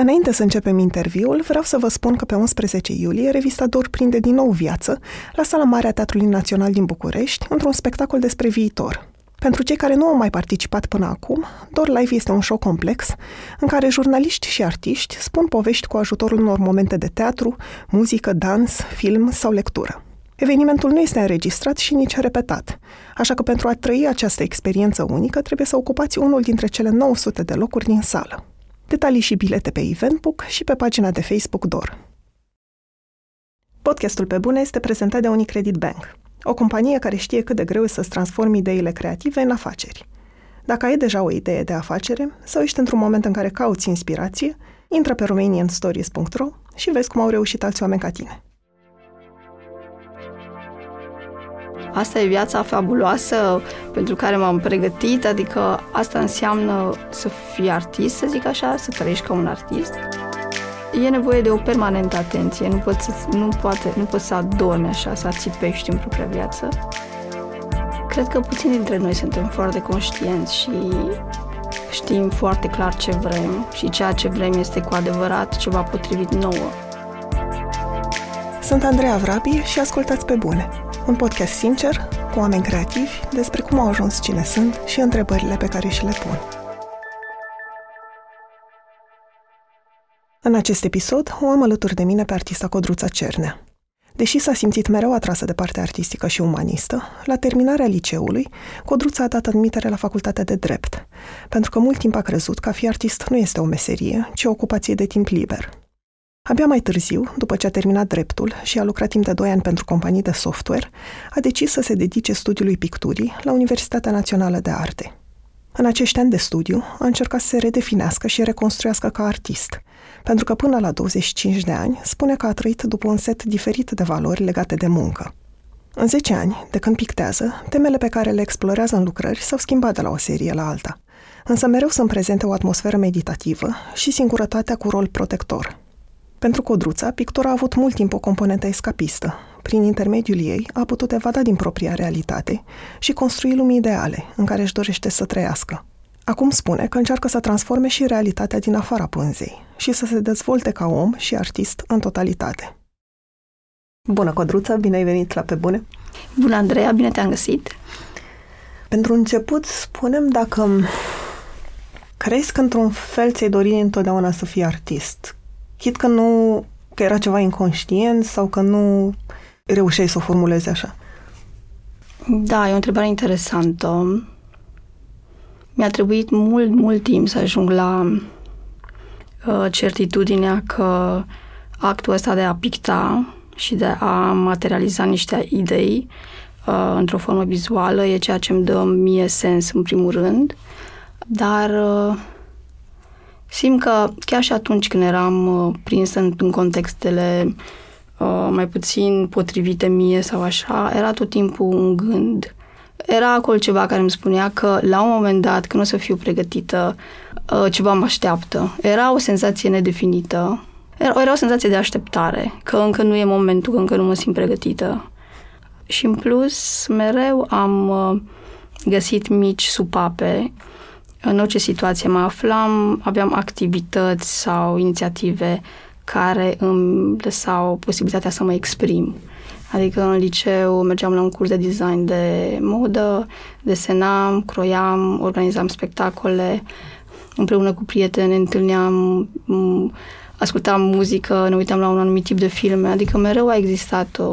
Înainte să începem interviul, vreau să vă spun că pe 11 iulie revista Dor prinde din nou viață la Sala Mare a Teatrului Național din București, într-un spectacol despre viitor. Pentru cei care nu au mai participat până acum, Dor Live este un show complex în care jurnaliști și artiști spun povești cu ajutorul unor momente de teatru, muzică, dans, film sau lectură. Evenimentul nu este înregistrat și nici repetat, așa că pentru a trăi această experiență unică trebuie să ocupați unul dintre cele 900 de locuri din sală. Detalii și bilete pe Eventbook și pe pagina de Facebook DOR. Podcastul Pe Bune este prezentat de Unicredit Bank, o companie care știe cât de greu este să-ți transformi ideile creative în afaceri. Dacă ai deja o idee de afacere sau ești într-un moment în care cauți inspirație, intră pe romanianstories.ro și vezi cum au reușit alți oameni ca tine. Asta e viața fabuloasă pentru care m-am pregătit, adică asta înseamnă să fii artist, să zic așa, să trăiești ca un artist. E nevoie de o permanentă atenție, nu poți, să, nu, poate, nu poți să adormi așa, să ațipești în propria viață. Cred că puțini dintre noi suntem foarte conștienți și știm foarte clar ce vrem și ceea ce vrem este cu adevărat ceva potrivit nouă. Sunt Andreea Vrabie și ascultați pe bune un podcast sincer, cu oameni creativi, despre cum au ajuns cine sunt și întrebările pe care și le pun. În acest episod o am alături de mine pe artista Codruța Cernea. Deși s-a simțit mereu atrasă de partea artistică și umanistă, la terminarea liceului, Codruța a dat admitere la facultatea de drept, pentru că mult timp a crezut că a fi artist nu este o meserie, ci o ocupație de timp liber – Abia mai târziu, după ce a terminat dreptul și a lucrat timp de 2 ani pentru companii de software, a decis să se dedice studiului picturii la Universitatea Națională de Arte. În acești ani de studiu, a încercat să se redefinească și reconstruiască ca artist, pentru că până la 25 de ani spune că a trăit după un set diferit de valori legate de muncă. În 10 ani, de când pictează, temele pe care le explorează în lucrări s-au schimbat de la o serie la alta, însă mereu sunt prezente o atmosferă meditativă și singurătatea cu rol protector, pentru Codruța, pictura a avut mult timp o componentă escapistă. Prin intermediul ei, a putut evada din propria realitate și construi lumii ideale în care își dorește să trăiască. Acum spune că încearcă să transforme și realitatea din afara pânzei și să se dezvolte ca om și artist în totalitate. Bună, Codruța, bine ai venit la Pe Bune! Bună, Andreea, bine te-am găsit! Pentru început, spunem dacă crezi că într-un fel ți-ai dori întotdeauna să fii artist. Chit că nu, că era ceva inconștient sau că nu reușeai să o formulezi așa. Da, e o întrebare interesantă. Mi-a trebuit mult, mult timp să ajung la uh, certitudinea că actul ăsta de a picta și de a materializa niște idei uh, într-o formă vizuală e ceea ce îmi dă mie sens în primul rând, dar uh, Simt că chiar și atunci când eram uh, prinsă în, în contextele uh, mai puțin potrivite mie sau așa, era tot timpul un gând. Era acolo ceva care îmi spunea că la un moment dat, când o să fiu pregătită, uh, ceva mă așteaptă. Era o senzație nedefinită. Era, era o senzație de așteptare, că încă nu e momentul, că încă nu mă simt pregătită. Și în plus, mereu am uh, găsit mici supape în orice situație mă aflam, aveam activități sau inițiative care îmi lăsau posibilitatea să mă exprim. Adică în liceu mergeam la un curs de design de modă, desenam, croiam, organizam spectacole, împreună cu prieteni ne întâlneam, ascultam muzică, ne uitam la un anumit tip de filme, adică mereu a existat o,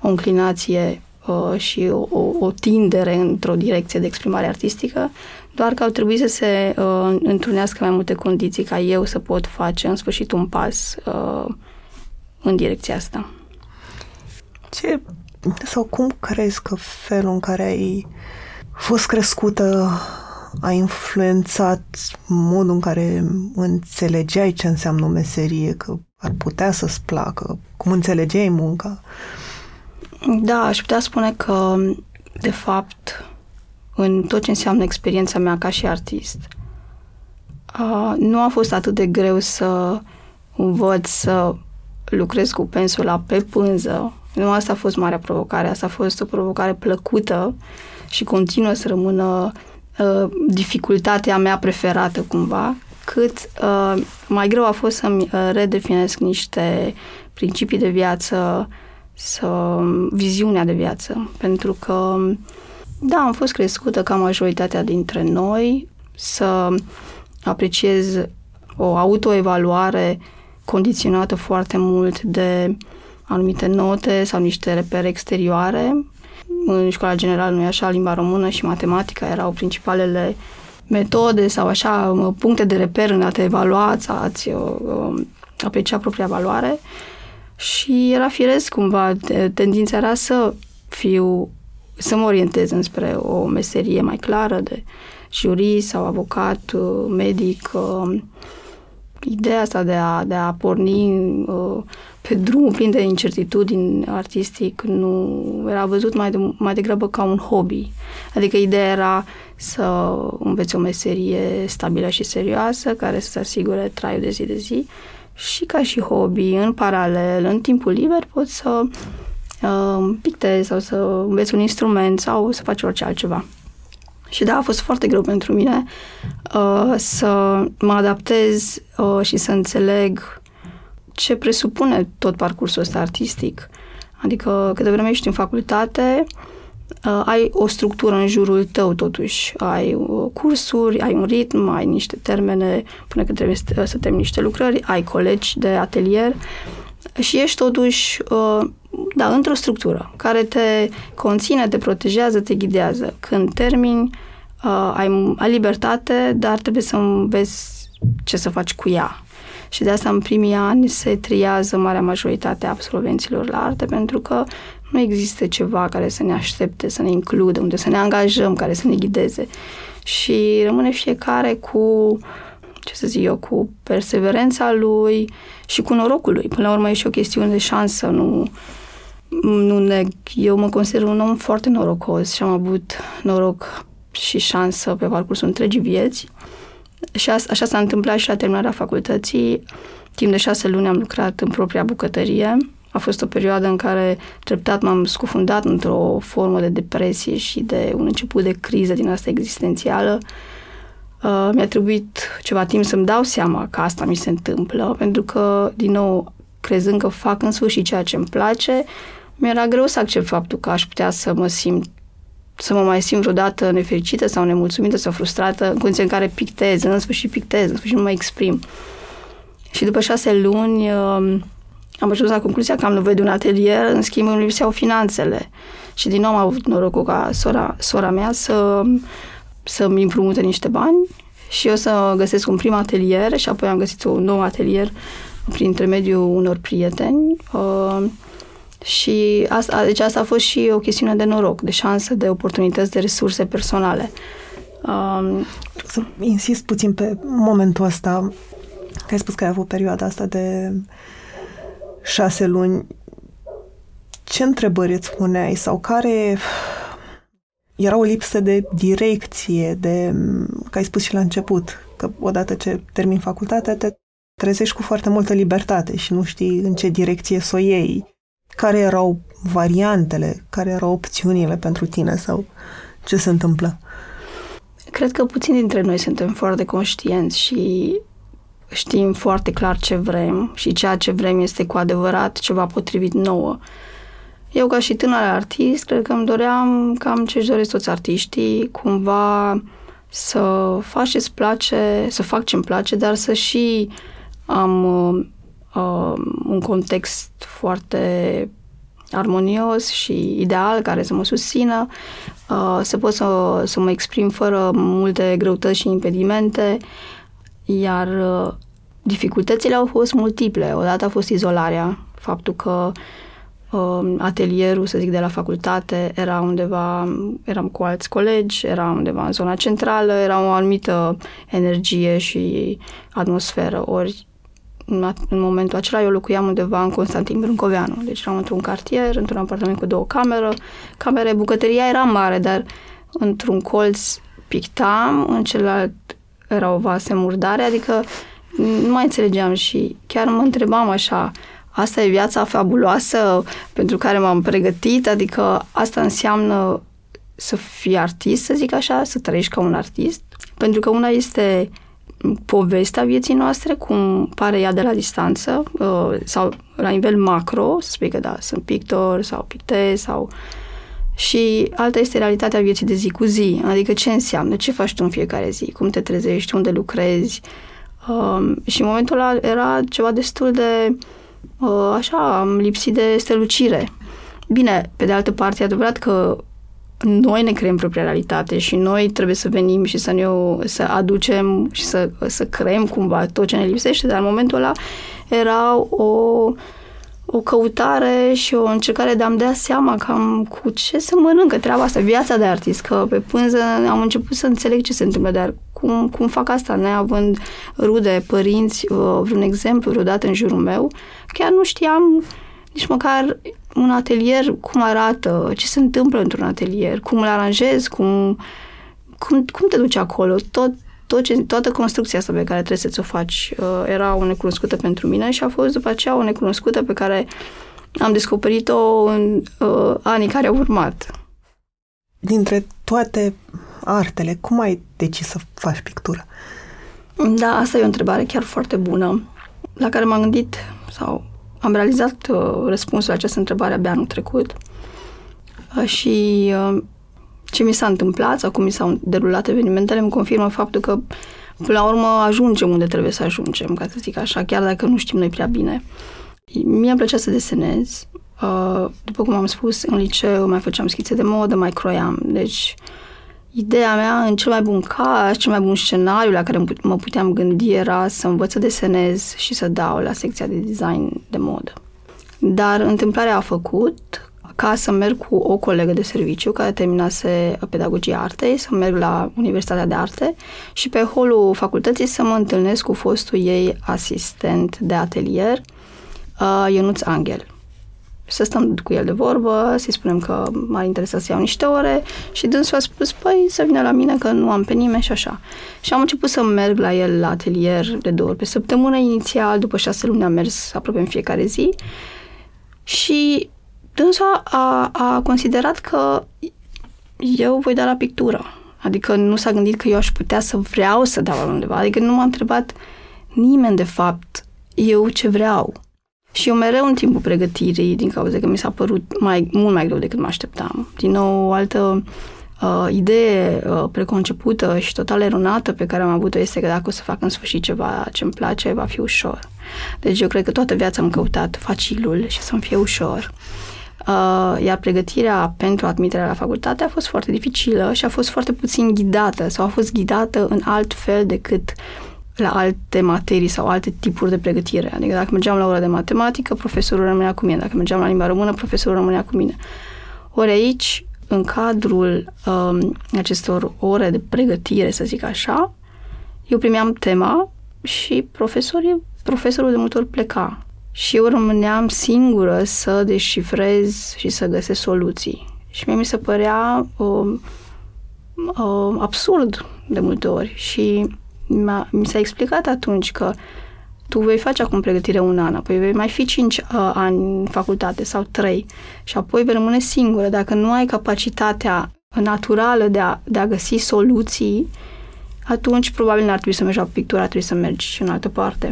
o înclinație uh, și o, o tindere într-o direcție de exprimare artistică doar că au trebuit să se uh, întrunească mai multe condiții ca eu să pot face în sfârșit un pas uh, în direcția asta. Ce sau cum crezi că felul în care ai fost crescută a influențat modul în care înțelegeai ce înseamnă o meserie, că ar putea să-ți placă, cum înțelegeai munca? Da, aș putea spune că, de fapt, în tot ce înseamnă experiența mea ca și artist. Uh, nu a fost atât de greu să învăț să lucrez cu pensula pe pânză. Nu asta a fost marea provocare, asta a fost o provocare plăcută și continuă să rămână uh, dificultatea mea preferată cumva, cât uh, mai greu a fost să-mi uh, redefinesc niște principii de viață, să, viziunea de viață. Pentru că, da, am fost crescută ca majoritatea dintre noi să apreciez o autoevaluare condiționată foarte mult de anumite note sau niște repere exterioare. În școala generală nu e așa, limba română și matematica erau principalele metode sau așa puncte de reper în a te evalua, a-ți aprecia propria valoare și era firesc cumva, tendința era să fiu, să mă orientez înspre o meserie mai clară de jurist sau avocat, medic, ideea asta de a, de a porni uh, pe drumul plin de incertitudini artistic nu era văzut mai, de, mai degrabă ca un hobby. Adică ideea era să înveți o meserie stabilă și serioasă care să-ți asigure traiul de zi de zi și ca și hobby, în paralel, în timpul liber, poți să uh, pictezi sau să înveți un instrument sau să faci orice altceva. Și da, a fost foarte greu pentru mine uh, să mă adaptez uh, și să înțeleg ce presupune tot parcursul ăsta artistic. Adică, câte vreme ești în facultate, uh, ai o structură în jurul tău, totuși. Ai uh, cursuri, ai un ritm, ai niște termene până când trebuie să, să termini niște lucrări, ai colegi de atelier și ești totuși uh, da, într-o structură care te conține, te protejează, te ghidează. Când termini, uh, ai, ai libertate, dar trebuie să înveți ce să faci cu ea. Și de asta în primii ani se triază marea majoritate a absolvenților la arte, pentru că nu există ceva care să ne aștepte, să ne includă, unde să ne angajăm, care să ne ghideze. Și rămâne fiecare cu ce să zic eu, cu perseverența lui și cu norocul lui. Până la urmă e și o chestiune de șansă, nu, nu neg. Eu mă consider un om foarte norocos și am avut noroc și șansă pe parcursul întregii vieți. Și a, așa s-a întâmplat și la terminarea facultății. Timp de șase luni am lucrat în propria bucătărie. A fost o perioadă în care treptat m-am scufundat într-o formă de depresie și de un început de criză din asta existențială. Uh, mi-a trebuit ceva timp să-mi dau seama că asta mi se întâmplă, pentru că, din nou, crezând că fac în sfârșit ceea ce îmi place, mi-era greu să accept faptul că aș putea să mă simt să mă mai simt vreodată nefericită sau nemulțumită sau frustrată în condiții în care pictez, în sfârșit pictez, în sfârșit nu mă exprim. Și după șase luni um, am ajuns la concluzia că am nevoie de un atelier, în schimb îmi lipseau finanțele. Și din nou am avut norocul ca sora, sora mea să, să-mi împrumute niște bani și eu să găsesc un prim atelier și apoi am găsit un nou atelier prin intermediul unor prieteni. Uh, și asta, deci asta a fost și o chestiune de noroc, de șansă, de oportunități, de resurse personale. Um, Să insist puțin pe momentul ăsta, că ai spus că ai avut perioada asta de șase luni. Ce întrebări îți puneai sau care era o lipsă de direcție, de, că ai spus și la început, că odată ce termin facultatea te trezești cu foarte multă libertate și nu știi în ce direcție să o iei care erau variantele, care erau opțiunile pentru tine sau ce se întâmplă? Cred că puțini dintre noi suntem foarte conștienți și știm foarte clar ce vrem și ceea ce vrem este cu adevărat ceva potrivit nouă. Eu, ca și tânăr artist, cred că îmi doream cam ce-și doresc toți artiștii, cumva să fac ce-ți place, să fac ce-mi place, dar să și am uh, un context foarte armonios și ideal care să mă susțină, uh, să pot să, să mă exprim fără multe greutăți și impedimente, iar uh, dificultățile au fost multiple. Odată a fost izolarea, faptul că uh, atelierul, să zic, de la facultate era undeva, eram cu alți colegi, era undeva în zona centrală, era o anumită energie și atmosferă, ori în, în momentul acela eu locuiam undeva în Constantin Brâncoveanu, deci eram într-un cartier, într-un apartament cu două camere, camere, bucătăria era mare, dar într-un colț pictam, în celălalt erau vase murdare, adică nu mai înțelegeam și chiar mă întrebam așa, asta e viața fabuloasă pentru care m-am pregătit, adică asta înseamnă să fii artist, să zic așa, să trăiești ca un artist, pentru că una este povestea vieții noastre, cum pare ea de la distanță, uh, sau la nivel macro, să spui că da, sunt pictor sau pictez sau... Și alta este realitatea vieții de zi cu zi, adică ce înseamnă, ce faci tu în fiecare zi, cum te trezești, unde lucrezi. Um, și în momentul ăla era ceva destul de, uh, așa, am lipsit de strălucire. Bine, pe de altă parte, e adevărat că noi ne creăm propria realitate și noi trebuie să venim și să ne să aducem și să, să creăm cumva tot ce ne lipsește, dar în momentul ăla era o, o căutare și o încercare de a-mi dea seama cam cu ce se mănâncă treaba asta, viața de artist, că pe pânză am început să înțeleg ce se întâmplă, dar cum, cum fac asta, neavând rude, părinți, uh, vreun exemplu vreodată în jurul meu, chiar nu știam nici măcar un atelier, cum arată, ce se întâmplă într-un atelier, cum îl aranjezi, cum, cum, cum te duci acolo, tot, tot ce, toată construcția asta pe care trebuie să ți-o faci uh, era o necunoscută pentru mine și a fost după aceea o necunoscută pe care am descoperit-o în uh, anii care au urmat. Dintre toate artele, cum ai decis să faci pictură? Da, asta e o întrebare chiar foarte bună, la care m-am gândit sau am realizat uh, răspunsul la această întrebare abia anul trecut uh, și uh, ce mi s-a întâmplat sau cum mi s-au derulat evenimentele îmi confirmă faptul că până la urmă ajungem unde trebuie să ajungem, ca să zic așa, chiar dacă nu știm noi prea bine. Mie îmi plăcea să desenez. Uh, după cum am spus, în liceu mai făceam schițe de modă, mai croiam. Deci, ideea mea, în cel mai bun caz, cel mai bun scenariu la care mă puteam gândi era să învăț să desenez și să dau la secția de design de modă. Dar întâmplarea a făcut ca să merg cu o colegă de serviciu care terminase pedagogia artei, să merg la Universitatea de Arte și pe holul facultății să mă întâlnesc cu fostul ei asistent de atelier, uh, Ionuț Angel. Să stăm cu el de vorbă, să-i spunem că m-ar interesa să iau niște ore și dânsul a spus, păi, să vină la mine că nu am pe nimeni și așa. Și am început să merg la el la atelier de două ori pe săptămână inițial, după șase luni am mers aproape în fiecare zi și dânsul a, a considerat că eu voi da la pictură. Adică nu s-a gândit că eu aș putea să vreau să dau la undeva. Adică nu m-a întrebat nimeni, de fapt, eu ce vreau. Și eu mereu în timpul pregătirii, din cauza că mi s-a părut mai, mult mai greu decât mă așteptam. Din nou, o altă uh, idee uh, preconcepută și total eronată pe care am avut-o este că dacă o să fac în sfârșit ceva ce îmi place, va fi ușor. Deci eu cred că toată viața am căutat facilul și să-mi fie ușor. Uh, iar pregătirea pentru admiterea la facultate a fost foarte dificilă și a fost foarte puțin ghidată sau a fost ghidată în alt fel decât la alte materii sau alte tipuri de pregătire. Adică dacă mergeam la ora de matematică, profesorul rămânea cu mine. Dacă mergeam la limba română, profesorul rămânea cu mine. Ori aici, în cadrul um, acestor ore de pregătire, să zic așa, eu primeam tema și profesorii, profesorul de multe ori pleca. Și eu rămâneam singură să descifrez și să găsesc soluții. Și mie mi se părea um, um, absurd de multe ori. Și mi s-a explicat atunci că tu vei face acum pregătire un an, apoi vei mai fi cinci uh, ani în facultate sau trei și apoi vei rămâne singură. Dacă nu ai capacitatea naturală de a, de a găsi soluții, atunci probabil n-ar trebui să mergi la pictură, ar trebui să mergi în altă parte.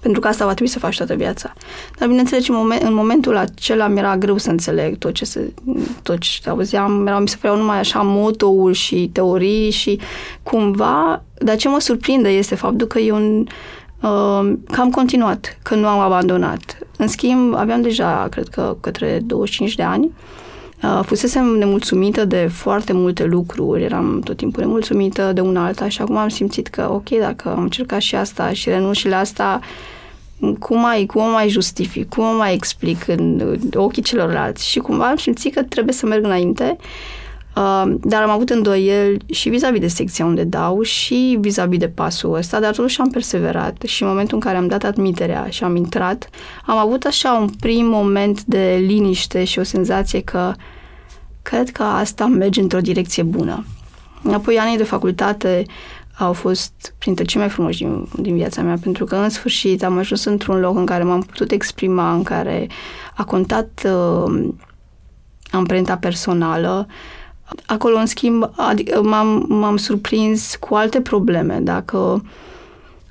Pentru că asta va trebui să faci toată viața. Dar bineînțeles, în, moment, în momentul acela mi-era greu să înțeleg tot ce, se, tot ce auzeam. Erau, mi se păreau numai așa motouri și teorii și cumva, dar ce mă surprinde este faptul că eu uh, că am continuat, că nu am abandonat. În schimb, aveam deja, cred că, către 25 de ani, Uh, fusesem nemulțumită de foarte multe lucruri, eram tot timpul nemulțumită de una alta și acum am simțit că, ok, dacă am încercat și asta și renunț și la asta, cum mai, cum o mai justific, cum o mai explic în ochii celorlalți? Și cumva am simțit că trebuie să merg înainte, uh, dar am avut îndoieli și vis-a-vis de secția unde dau și vis-a-vis de pasul ăsta, dar totuși am perseverat și în momentul în care am dat admiterea și am intrat, am avut așa un prim moment de liniște și o senzație că cred că asta merge într-o direcție bună. Apoi anii de facultate au fost printre cei mai frumoși din, din viața mea, pentru că în sfârșit am ajuns într-un loc în care m-am putut exprima, în care a contat uh, amprenta personală. Acolo, în schimb, adică m-am, m-am surprins cu alte probleme. Dacă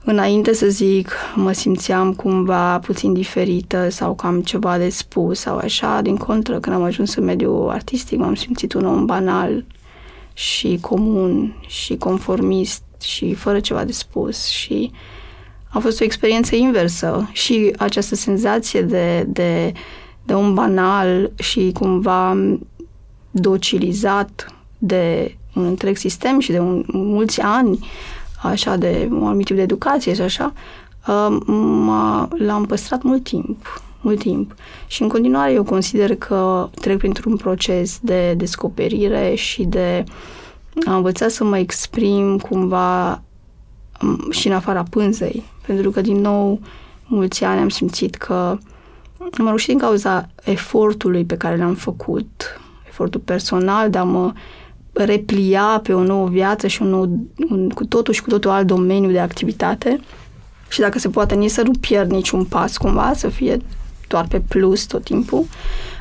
înainte să zic, mă simțeam cumva puțin diferită sau că am ceva de spus sau așa. Din contră, când am ajuns în mediul artistic, m-am simțit un om banal și comun și conformist și fără ceva de spus și a fost o experiență inversă și această senzație de, de, de un banal și cumva docilizat de un întreg sistem și de un, mulți ani așa de un anumit tip de educație și așa, m-a, l-am păstrat mult timp, mult timp. Și în continuare eu consider că trec printr-un proces de descoperire și de a învăța să mă exprim cumva și în afara pânzei. Pentru că, din nou, mulți ani am simțit că, mă rog, și din cauza efortului pe care l-am făcut, efortul personal de a mă replia pe o nouă viață și un nou, un, cu totul și cu totul alt domeniu de activitate și dacă se poate nici să nu pierd niciun pas cumva, să fie doar pe plus tot timpul.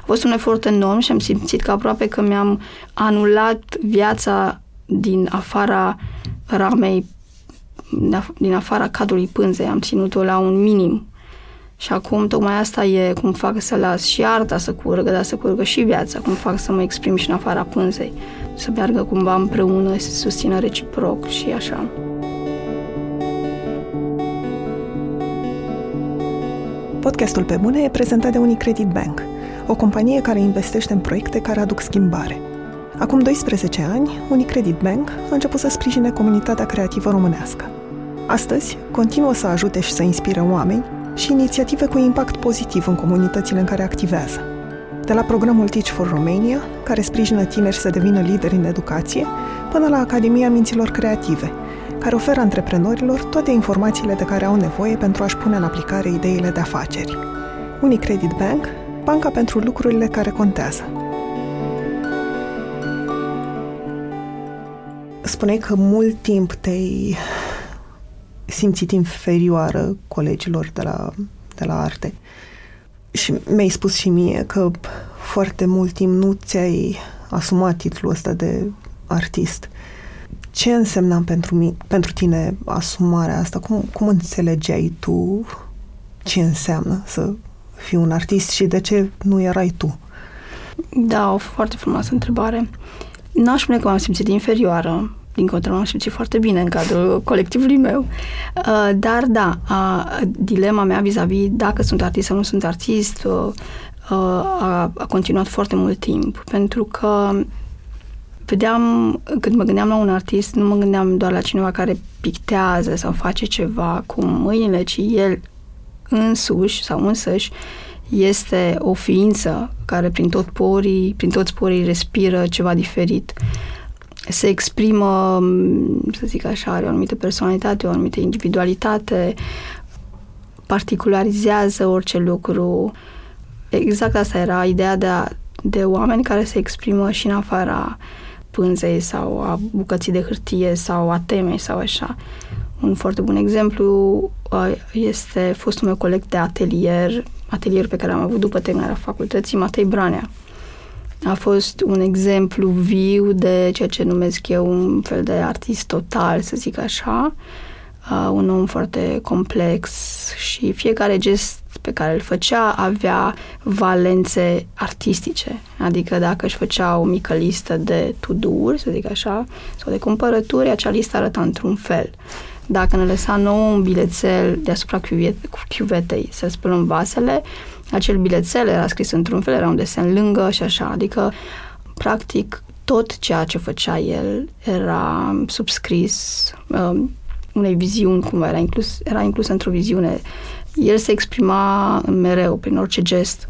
A fost un efort enorm și am simțit că aproape că mi-am anulat viața din afara ramei, din afara cadrului pânzei, am ținut-o la un minim. Și acum tocmai asta e cum fac să las și arta să curgă, dar să curgă și viața, cum fac să mă exprim și în afara pânzei să meargă cumva împreună, să se susțină reciproc și așa. Podcastul Pe Bune e prezentat de Unicredit Bank, o companie care investește în proiecte care aduc schimbare. Acum 12 ani, Unicredit Bank a început să sprijine comunitatea creativă românească. Astăzi, continuă să ajute și să inspire oameni și inițiative cu impact pozitiv în comunitățile în care activează de la programul Teach for Romania, care sprijină tineri să devină lideri în educație, până la Academia Minților Creative, care oferă antreprenorilor toate informațiile de care au nevoie pentru a-și pune în aplicare ideile de afaceri. Unicredit Bank, banca pentru lucrurile care contează. Spuneai că mult timp te-ai simțit inferioară colegilor de la, de la arte. Și mi-ai spus și mie că foarte mult timp nu ți-ai asumat titlul ăsta de artist. Ce însemna pentru, mine, pentru tine asumarea asta? Cum, cum înțelegeai tu ce înseamnă să fii un artist și de ce nu erai tu? Da, o foarte frumoasă întrebare. N-aș spune că m-am simțit inferioară, din contră m-am simțit foarte bine în cadrul colectivului meu. Uh, dar da, dilema mea vis-a-vis dacă sunt artist sau nu sunt artist uh, uh, a, a continuat foarte mult timp, pentru că vedeam, când mă gândeam la un artist, nu mă gândeam doar la cineva care pictează sau face ceva cu mâinile, ci el însuși sau însăși este o ființă care prin tot porii, prin toți porii respiră ceva diferit se exprimă, să zic așa, are o anumită personalitate, o anumită individualitate, particularizează orice lucru. Exact asta era ideea de, a, de oameni care se exprimă și în afara pânzei sau a bucății de hârtie sau a temei sau așa. Un foarte bun exemplu este fostul meu coleg de atelier, atelier pe care am avut după terminarea facultății, Matei Branea a fost un exemplu viu de ceea ce numesc eu un fel de artist total, să zic așa, uh, un om foarte complex și fiecare gest pe care îl făcea avea valențe artistice. Adică dacă își făcea o mică listă de to-do-uri, să zic așa, sau de cumpărături, acea listă arăta într-un fel. Dacă ne lăsa nou un bilețel deasupra chiuvetei să spălăm vasele, acel bilețel era scris într-un fel, era un desen lângă și așa, adică practic tot ceea ce făcea el era subscris uh, unei viziuni, cum era inclus, era inclus într-o viziune. El se exprima mereu prin orice gest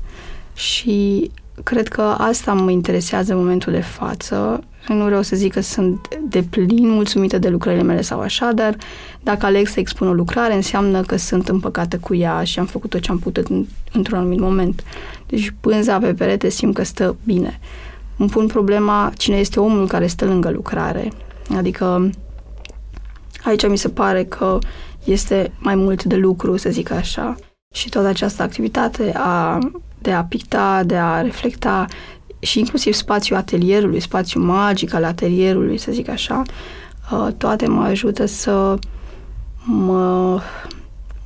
și cred că asta mă interesează în momentul de față. Nu vreau să zic că sunt de plin mulțumită de lucrările mele sau așa, dar dacă aleg să expun o lucrare, înseamnă că sunt împăcată cu ea și am făcut tot ce am putut în, într-un anumit moment. Deci pânza pe perete simt că stă bine. Îmi pun problema cine este omul care stă lângă lucrare. Adică aici mi se pare că este mai mult de lucru, să zic așa. Și toată această activitate a de a picta, de a reflecta și inclusiv spațiul atelierului, spațiul magic al atelierului, să zic așa, uh, toate mă ajută să mă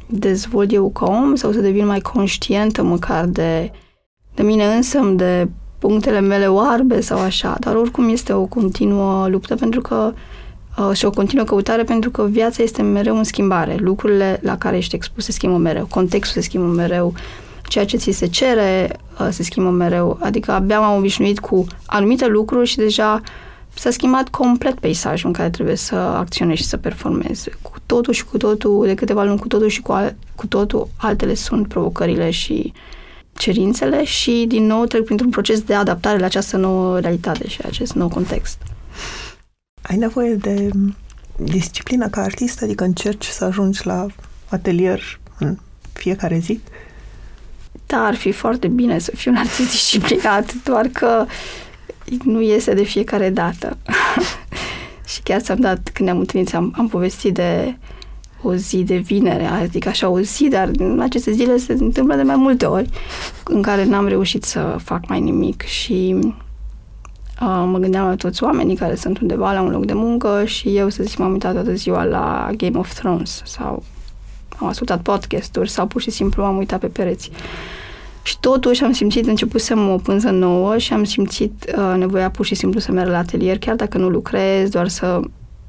dezvolt eu ca om sau să devin mai conștientă măcar de, de mine însă, de punctele mele oarbe sau așa, dar oricum este o continuă luptă pentru că uh, și o continuă căutare pentru că viața este mereu în schimbare. Lucrurile la care ești expus se schimbă mereu, contextul se schimbă mereu, ceea ce ți se cere uh, se schimbă mereu. Adică abia m-am obișnuit cu anumite lucruri și deja s-a schimbat complet peisajul în care trebuie să acționezi și să performezi. Cu totul și cu totul, de câteva luni cu totul și cu, al, cu totul, altele sunt provocările și cerințele și din nou trec printr-un proces de adaptare la această nouă realitate și acest nou context. Ai nevoie de disciplină ca artist, adică încerci să ajungi la atelier în fiecare zi? Da, ar fi foarte bine să fiu un artist disciplinat, doar că nu iese de fiecare dată. și chiar ți-am dat, când ne-am întâlnit, am, am povestit de o zi de vinere, adică așa o zi, dar în aceste zile se întâmplă de mai multe ori în care n-am reușit să fac mai nimic și uh, mă gândeam la toți oamenii care sunt undeva la un loc de muncă și eu, să zic, m-am uitat toată ziua la Game of Thrones sau am ascultat podcasturi sau pur și simplu am uitat pe pereți. Și totuși am simțit, începusem o pânză nouă și am simțit uh, nevoia pur și simplu să merg la atelier, chiar dacă nu lucrez, doar să,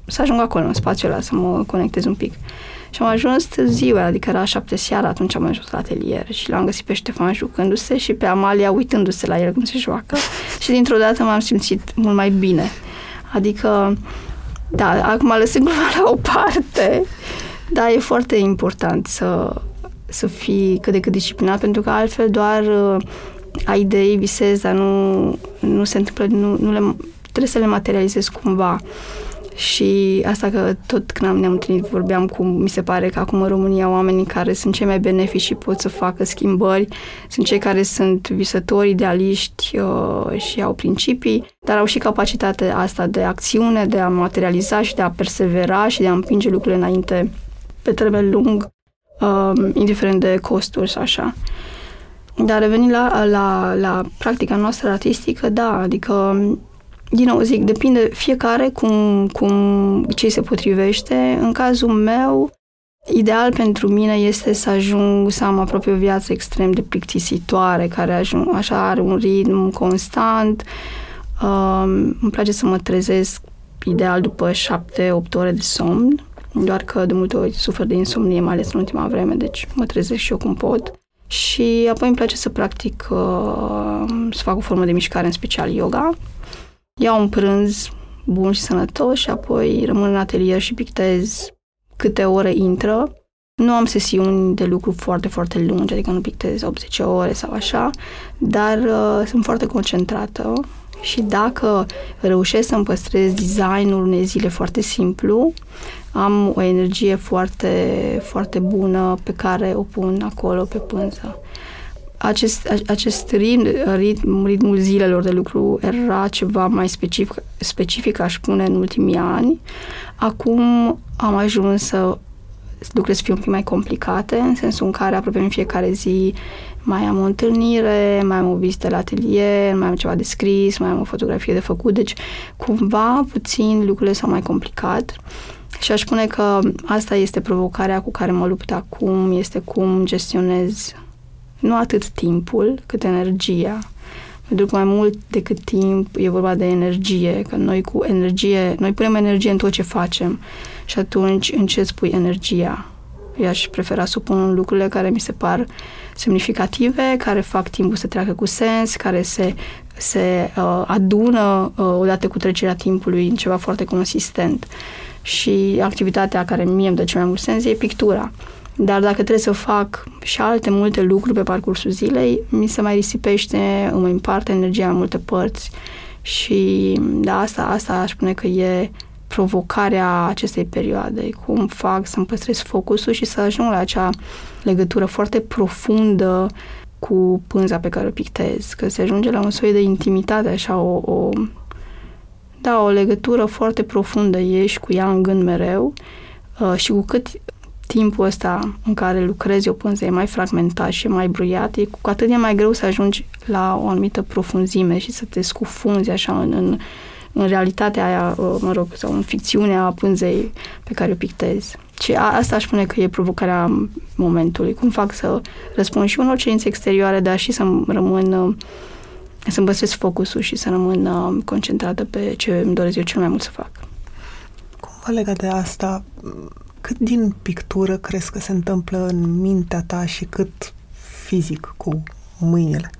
să ajung acolo, în spațiul ăla, să mă conectez un pic. Și am ajuns ziua, adică era șapte seara, atunci am ajuns la atelier și l-am găsit pe Ștefan jucându-se și pe Amalia uitându-se la el cum se joacă și dintr-o dată m-am simțit mult mai bine. Adică, da, acum lăsând gluma la o parte, da, e foarte important să, să fii cât de cât disciplinat, pentru că altfel doar uh, ai idei, visezi, dar nu, nu se întâmplă, nu, nu le, trebuie să le materializezi cumva. Și asta că tot când ne-am întâlnit vorbeam cu, mi se pare că acum în România oamenii care sunt cei mai benefici și pot să facă schimbări sunt cei care sunt visători, idealiști uh, și au principii, dar au și capacitatea asta de acțiune, de a materializa și de a persevera și de a împinge lucrurile înainte pe termen lung, uh, indiferent de costuri și așa. Dar revenind la, la, la practica noastră artistică, da, adică din nou zic, depinde fiecare cum, cum ce se potrivește. În cazul meu, ideal pentru mine este să ajung să am aproape o viață extrem de plictisitoare, care ajung, așa are un ritm constant. Um, îmi place să mă trezesc ideal după 7-8 ore de somn, doar că de multe ori sufer de insomnie, mai ales în ultima vreme, deci mă trezesc și eu cum pot. Și apoi îmi place să practic, uh, să fac o formă de mișcare, în special yoga, iau un prânz bun și sănătos și apoi rămân în atelier și pictez câte ore intră. Nu am sesiuni de lucru foarte, foarte lungi, adică nu pictez 80 ore sau așa, dar uh, sunt foarte concentrată și dacă reușesc să-mi păstrez designul unei zile foarte simplu, am o energie foarte, foarte bună pe care o pun acolo pe pânză acest, acest ritm, ritm, ritmul zilelor de lucru era ceva mai specific, specific, aș spune, în ultimii ani. Acum am ajuns să lucrurile să fie un pic mai complicate, în sensul în care aproape în fiecare zi mai am o întâlnire, mai am o vizită la atelier, mai am ceva de scris, mai am o fotografie de făcut, deci cumva puțin lucrurile s-au mai complicat. Și aș spune că asta este provocarea cu care mă lupt acum, este cum gestionez nu atât timpul, cât energia. Pentru că mai mult decât timp e vorba de energie, că noi cu energie, noi punem energie în tot ce facem și atunci în ce spui energia? Eu aș prefera să pun lucrurile care mi se par semnificative, care fac timpul să treacă cu sens, care se, se uh, adună uh, odată cu trecerea timpului în ceva foarte consistent. Și activitatea care mie îmi dă cel mai mult sens e pictura. Dar dacă trebuie să fac și alte multe lucruri pe parcursul zilei, mi se mai risipește, îmi împarte energia în multe părți și da, asta, asta aș spune că e provocarea acestei perioade, cum fac să-mi păstrez focusul și să ajung la acea legătură foarte profundă cu pânza pe care o pictez, că se ajunge la un soi de intimitate, așa, o, o da, o legătură foarte profundă, ești cu ea în gând mereu uh, și cu cât timpul ăsta în care lucrezi o pânză e mai fragmentat și e mai bruiat, e cu atât e mai greu să ajungi la o anumită profunzime și să te scufunzi așa în, în, în realitatea aia, uh, mă rog, sau în ficțiunea pânzei pe care o pictezi. Și a, asta aș spune că e provocarea momentului. Cum fac să răspund și unor cerințe exterioare, dar și să rămân să-mi păstrez focusul și să rămân concentrată pe ce îmi doresc eu cel mai mult să fac. Cumva legat de asta, cât din pictură crezi că se întâmplă în mintea ta și cât fizic, cu mâinile?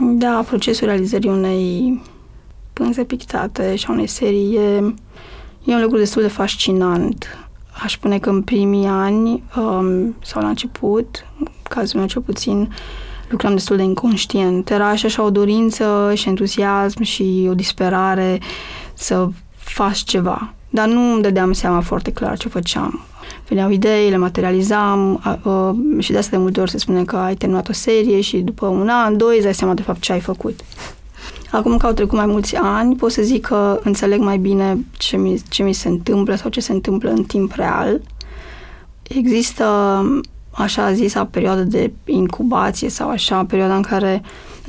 Da, procesul realizării unei pânze pictate și a unei serii e, e un lucru destul de fascinant. Aș spune că în primii ani um, sau la început, în cazul meu cel puțin, lucram destul de inconștient. Era și așa o dorință și entuziasm și o disperare să faci ceva. Dar nu îmi dădeam seama foarte clar ce făceam. Veneau idei, le materializam și de asta de multe ori se spune că ai terminat o serie și după un an, doi, îți dai seama de fapt ce ai făcut. Acum că au trecut mai mulți ani, pot să zic că înțeleg mai bine ce mi, ce mi se întâmplă sau ce se întâmplă în timp real. Există așa zisa perioadă de incubație sau așa, perioada în care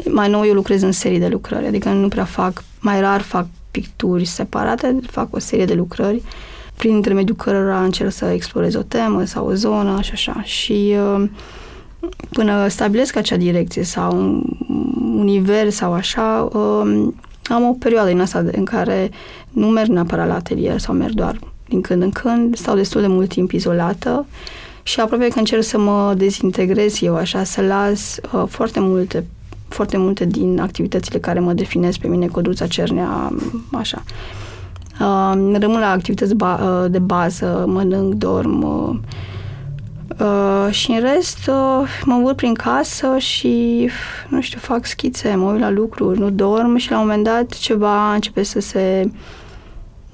mai nou eu lucrez în serii de lucrări, adică nu prea fac, mai rar fac picturi separate, fac o serie de lucrări. Prin intermediul cărora încerc să explorez o temă sau o zonă și așa. Și uh, până stabilesc acea direcție sau un univers sau așa, um, am o perioadă în asta în care nu merg neapărat la atelier sau merg doar din când în când, stau destul de mult timp izolată și aproape că încerc să mă dezintegrez eu așa, să las uh, foarte multe foarte multe din activitățile care mă definesc pe mine, Codruța Cernea, așa. Uh, rămân la activități ba- uh, de bază, mănânc, dorm, uh, Uh, și în rest uh, mă învârt prin casă și, nu știu, fac schițe, mă uit la lucruri, nu dorm și la un moment dat ceva începe să se,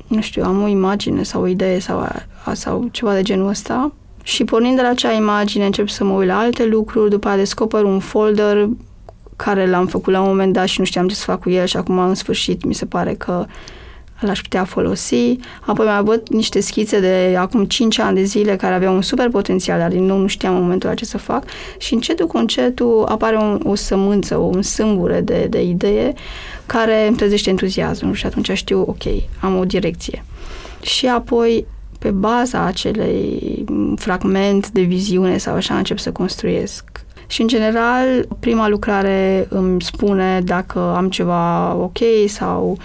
nu știu, am o imagine sau o idee sau, sau ceva de genul ăsta și pornind de la acea imagine încep să mă uit la alte lucruri, după aceea descoper un folder care l-am făcut la un moment dat și nu știam ce să fac cu el și acum în sfârșit mi se pare că l-aș putea folosi. Apoi mai văd niște schițe de acum 5 ani de zile care aveau un super potențial, dar din nou nu știam în momentul ce să fac și încetul cu încetul apare un, o sămânță, un sâmbure de, de idee care îmi trezește entuziasmul și atunci știu, ok, am o direcție. Și apoi pe baza acelei fragment de viziune sau așa încep să construiesc. Și, în general, prima lucrare îmi spune dacă am ceva ok sau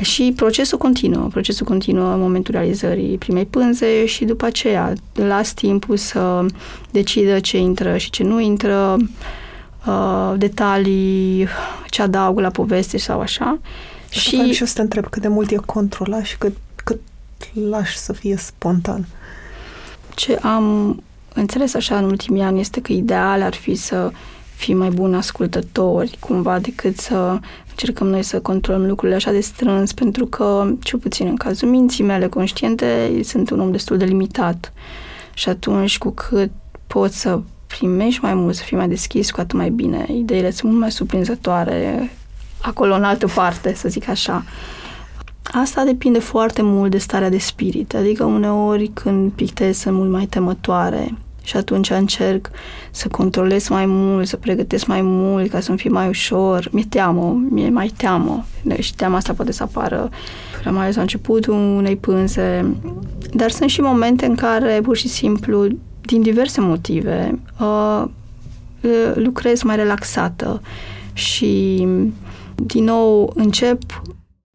și procesul continuă, procesul continuă în momentul realizării primei pânze și după aceea las timpul să decidă ce intră și ce nu intră, uh, detalii, ce adaug la poveste sau așa. Și, și o să te întreb cât de mult e controlat și cât, cât lași să fie spontan. Ce am înțeles așa în ultimii ani este că ideal ar fi să fii mai bun ascultători cumva decât să încercăm noi să controlăm lucrurile așa de strâns, pentru că, cel puțin în cazul minții mele conștiente, sunt un om destul de limitat. Și atunci, cu cât poți să primești mai mult, să fii mai deschis, cu atât mai bine. Ideile sunt mult mai surprinzătoare acolo în altă parte, să zic așa. Asta depinde foarte mult de starea de spirit, adică uneori când pictez sunt mult mai temătoare, și atunci încerc să controlez mai mult, să pregătesc mai mult ca să-mi fie mai ușor. Mi-e teamă, mi-e mai teamă. Și teama asta poate să apară mai ales la începutul unei pânze. Dar sunt și momente în care, pur și simplu, din diverse motive, uh, lucrez mai relaxată și, din nou, încep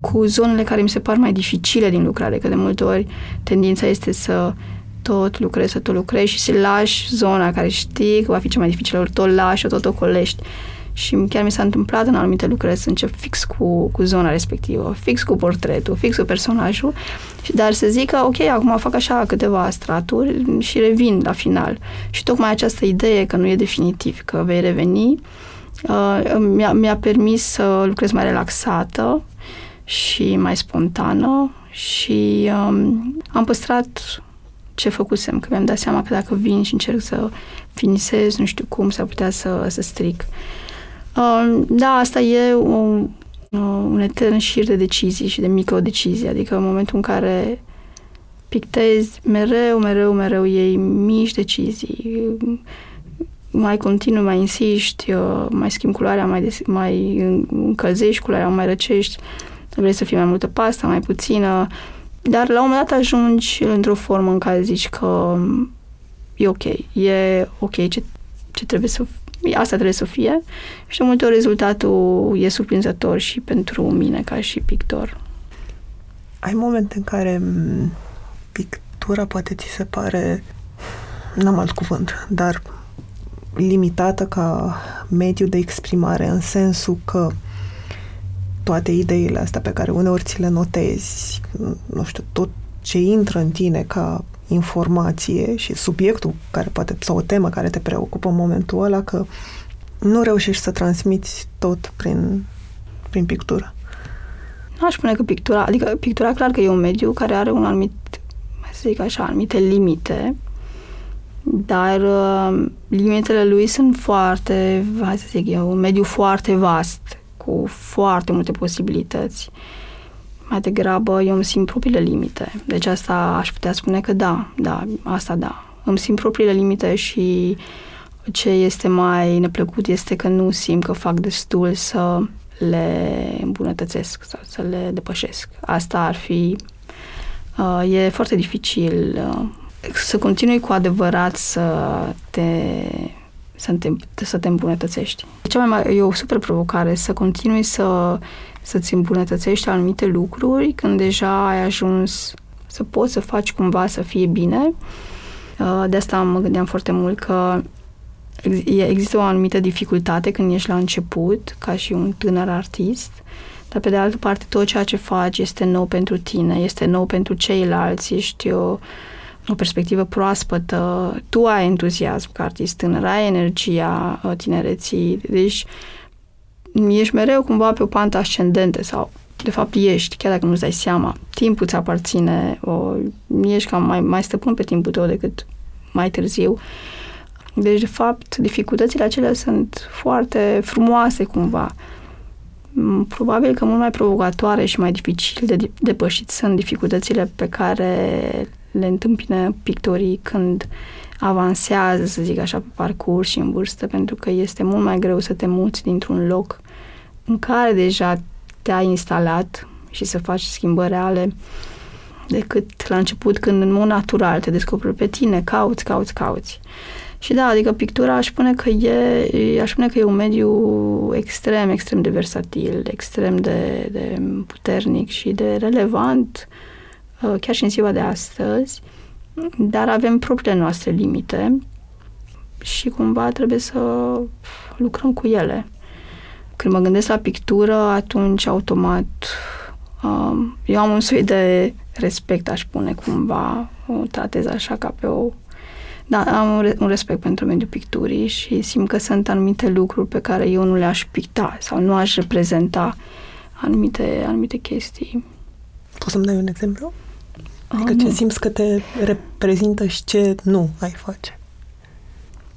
cu zonele care mi se par mai dificile din lucrare, că de multe ori tendința este să tot lucrezi, să tot lucrezi și să lași zona care știi că va fi cea mai dificilă, tot lași, o tot ocolești. Și chiar mi s-a întâmplat în anumite lucrări să încep fix cu, cu zona respectivă, fix cu portretul, fix cu personajul, dar să zic că, ok, acum fac așa câteva straturi și revin la final. Și tocmai această idee că nu e definitiv, că vei reveni, uh, mi-a, mi-a permis să lucrez mai relaxată și mai spontană și um, am păstrat ce făcusem, că mi-am dat seama că dacă vin și încerc să finisez, nu știu cum, s-ar putea să, să stric. Uh, da, asta e un, uh, un etern șir de decizii și de micro-decizii, adică în momentul în care pictezi, mereu, mereu, mereu iei mici decizii, mai continui, mai insiști, uh, mai schimbi culoarea, mai, des, mai încălzești culoarea, mai răcești, vrei să fie mai multă pasta, mai puțină, Dar la un moment dat ajungi într-o formă în care zici că e ok, e ok ce, ce trebuie să asta trebuie să fie și de multe ori rezultatul e surprinzător și pentru mine ca și pictor. Ai momente în care pictura poate ți se pare, n-am alt cuvânt, dar limitată ca mediu de exprimare, în sensul că toate ideile astea pe care uneori ți le notezi, nu știu, tot ce intră în tine ca informație și subiectul care poate, sau o temă care te preocupă în momentul ăla, că nu reușești să transmiți tot prin, prin pictură. Nu aș spune că pictura, adică pictura clar că e un mediu care are un anumit, să zic așa, anumite limite, dar uh, limitele lui sunt foarte, hai să zic, e un mediu foarte vast, cu foarte multe posibilități. Mai degrabă eu îmi simt propriile limite. Deci asta aș putea spune că da, da, asta da. Îmi simt propriile limite și ce este mai neplăcut este că nu simt că fac destul să le îmbunătățesc sau să le depășesc. Asta ar fi... Uh, e foarte dificil uh, să continui cu adevărat să te să te, să te îmbunătățești. Cea mai mare, e o super provocare să continui să, să-ți îmbunătățești anumite lucruri când deja ai ajuns să poți să faci cumva să fie bine. Uh, de asta mă gândeam foarte mult că există o anumită dificultate când ești la început, ca și un tânăr artist, dar pe de altă parte tot ceea ce faci este nou pentru tine, este nou pentru ceilalți, ești o, o perspectivă proaspătă, tu ai entuziasm ca artist tânăr, ai energia uh, tinereții, deci ești mereu cumva pe o pantă ascendentă sau de fapt ești, chiar dacă nu-ți dai seama. Timpul ți aparține, o, ești cam mai, mai stăpân pe timpul tău decât mai târziu. Deci, de fapt, dificultățile acelea sunt foarte frumoase cumva. Mm, probabil că mult mai provocatoare și mai dificil de depășit sunt dificultățile pe care le întâmpină pictorii când avansează, să zic așa, pe parcurs și în vârstă, pentru că este mult mai greu să te muți dintr-un loc în care deja te-ai instalat și să faci schimbări reale decât la început când în mod natural te descoperi pe tine, cauți, cauți, cauți. Și da, adică pictura aș spune că e, aș spune că e un mediu extrem, extrem de versatil, extrem de, de puternic și de relevant, uh, chiar și în ziua de astăzi, dar avem propriile noastre limite și cumva trebuie să lucrăm cu ele. Când mă gândesc la pictură, atunci automat um, eu am un soi de respect, aș spune cumva, o tratez așa ca pe o da, am un, un respect pentru mediul picturii și simt că sunt anumite lucruri pe care eu nu le-aș picta sau nu aș reprezenta anumite, anumite chestii. Poți să-mi dai un exemplu? Adică ce simți că te reprezintă și ce nu ai face?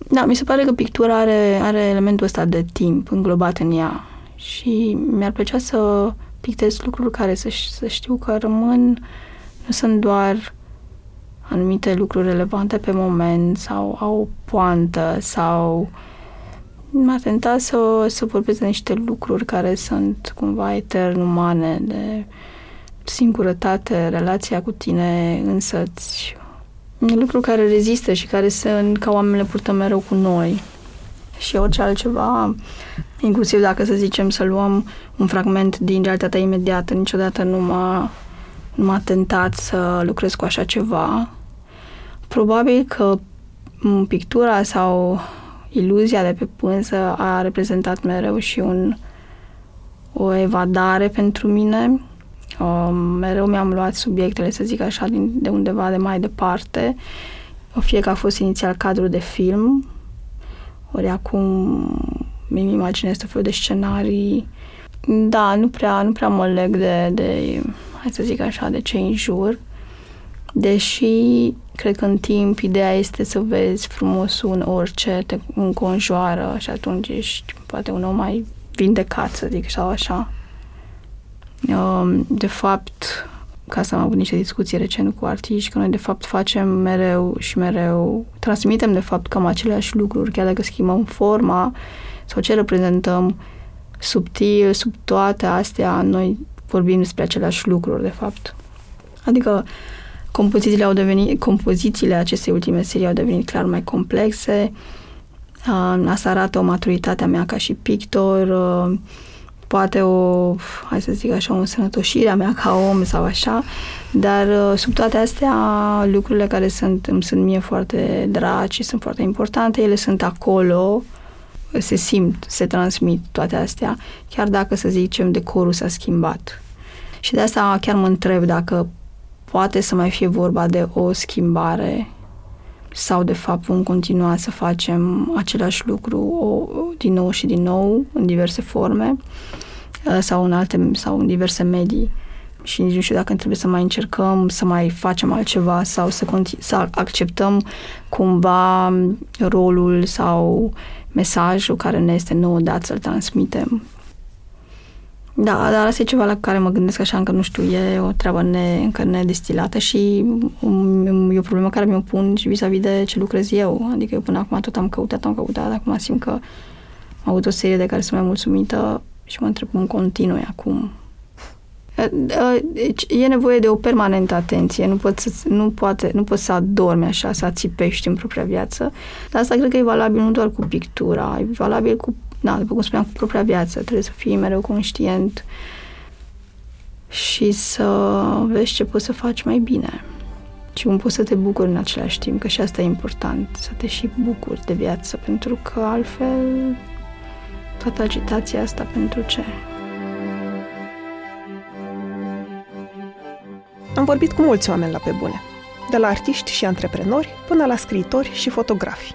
Da, mi se pare că pictura are, are elementul ăsta de timp înglobat în ea și mi-ar plăcea să pictez lucruri care să, să știu că rămân, nu sunt doar anumite lucruri relevante pe moment sau au o poantă sau m-a tentat să, să vorbesc de niște lucruri care sunt cumva etern umane, de singurătate, relația cu tine însăți, lucruri care rezistă și care sunt ca oamenii le purtăm mereu cu noi. Și orice altceva, inclusiv dacă să zicem să luăm un fragment din realitatea imediată, niciodată nu m-a, nu m-a tentat să lucrez cu așa ceva, Probabil că pictura sau iluzia de pe pânză a reprezentat mereu și un, o evadare pentru mine. Um, mereu mi-am luat subiectele, să zic așa, din, de undeva de mai departe. Fie că a fost inițial cadru de film, ori acum mi imaginez tot felul de scenarii. Da, nu prea, nu prea mă leg de, de, hai să zic așa, de ce în jur. Deși cred că în timp ideea este să vezi frumosul în orice te înconjoară și atunci ești poate un om mai vindecat, să zic, sau așa. Um, de fapt, ca să am avut niște discuții recent cu artiști, că noi de fapt facem mereu și mereu, transmitem de fapt cam aceleași lucruri, chiar dacă schimbăm forma sau ce reprezentăm subtil, sub toate astea, noi vorbim despre aceleași lucruri, de fapt. Adică compozițiile au devenit, compozițiile acestei ultime serii au devenit clar mai complexe. Asta arată o maturitate a mea ca și pictor, poate o, hai să zic așa, o însănătoșire a mea ca om sau așa, dar sub toate astea, lucrurile care sunt, îmi sunt mie foarte dragi și sunt foarte importante, ele sunt acolo, se simt, se transmit toate astea, chiar dacă, să zicem, decorul s-a schimbat. Și de asta chiar mă întreb dacă poate să mai fie vorba de o schimbare sau de fapt vom continua să facem același lucru o, din nou și din nou în diverse forme uh, sau în alte sau în diverse medii. Și nici nu știu dacă trebuie să mai încercăm să mai facem altceva sau să, continu- să acceptăm cumva rolul sau mesajul care ne este nou dat să-l transmitem da, dar asta e ceva la care mă gândesc așa, încă nu știu, e o treabă ne, încă nedestilată și e o problemă care mi-o pun și vis-a-vis de ce lucrez eu. Adică eu până acum tot am căutat, am căutat, acum simt că am avut o serie de care sunt mai mulțumită și mă întreb cum continui acum. Deci e nevoie de o permanentă atenție, nu poți, să, nu, poate, nu poți să adormi așa, să ațipești în propria viață. Dar asta cred că e valabil nu doar cu pictura, e valabil cu da, după cum spuneam, cu propria viață. Trebuie să fii mereu conștient și să vezi ce poți să faci mai bine. Și cum poți să te bucuri în același timp, că și asta e important, să te și bucuri de viață, pentru că altfel toată agitația asta pentru ce? Am vorbit cu mulți oameni la pe bune, de la artiști și antreprenori până la scriitori și fotografi.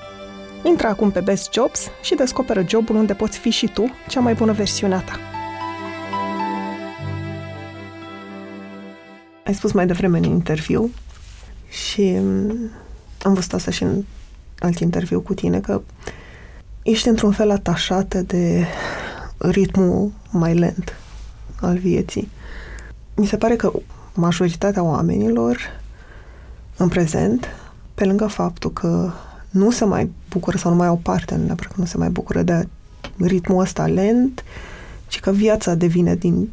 Intră acum pe Best Jobs și descoperă jobul unde poți fi și tu cea mai bună versiune a ta. Ai spus mai devreme în interviu și mm, am văzut asta și în alt interviu cu tine, că ești într-un fel atașată de ritmul mai lent al vieții. Mi se pare că majoritatea oamenilor în prezent, pe lângă faptul că nu se mai bucură sau nu mai au parte, nu neapărat că nu se mai bucură de ritmul ăsta lent, ci că viața devine din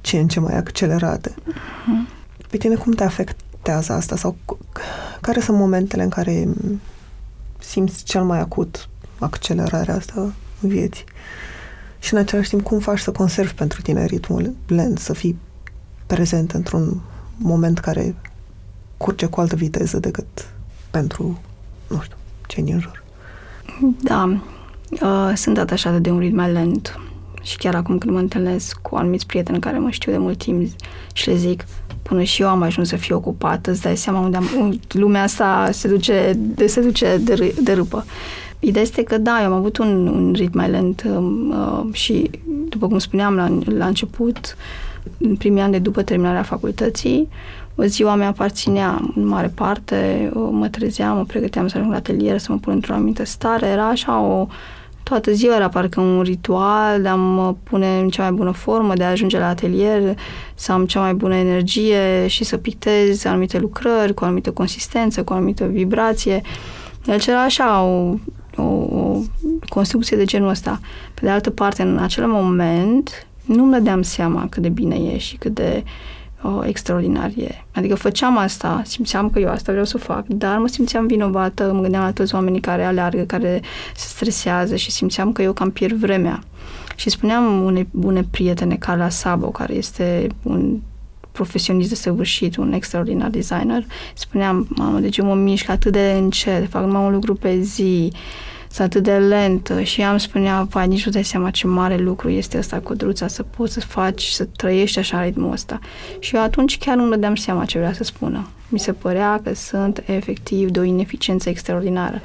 ce în ce mai accelerată. Uh-huh. Pe tine cum te afectează asta? Sau care sunt momentele în care simți cel mai acut accelerarea asta în vieții? Și în același timp, cum faci să conservi pentru tine ritmul lent, să fii prezent într-un moment care curge cu altă viteză decât pentru nu știu, ce din jur. Da, uh, sunt atașată de un ritm mai lent și chiar acum când mă întâlnesc cu anumiți prieteni care mă știu de mult timp și le zic, până și eu am ajuns să fiu ocupată, îți dai seama unde am, lumea asta se duce de, se duce de, de râpă. Ideea este că da, eu am avut un, un ritm mai lent um, uh, și, după cum spuneam la, la început, în primii ani de după terminarea facultății, ziua mea aparținea în mare parte, mă trezeam, mă pregăteam să ajung la atelier, să mă pun într-o anumită stare, era așa o... Toată ziua era parcă un ritual de a mă pune în cea mai bună formă, de a ajunge la atelier, să am cea mai bună energie și să pictez anumite lucrări cu o anumită consistență, cu o anumită vibrație. Deci era așa o, o, o construcție de genul ăsta. Pe de altă parte, în acel moment, nu-mi dădeam seama cât de bine e și cât de uh, oh, extraordinar e. Adică făceam asta, simțeam că eu asta vreau să fac, dar mă simțeam vinovată, mă gândeam la toți oamenii care aleargă, care se stresează și simțeam că eu cam pierd vremea. Și spuneam unei bune prietene, Carla Sabo, care este un profesionist de săvârșit, un extraordinar designer, spuneam, mamă, de ce mă mișc atât de încet, fac numai un lucru pe zi, sunt atât de lentă și ea îmi spunea, vai, nici nu dai seama ce mare lucru este ăsta cu druța, să poți să faci, să trăiești așa ritmul ăsta. Și eu atunci chiar nu mă dădeam seama ce vrea să spună. Mi se părea că sunt efectiv de o ineficiență extraordinară.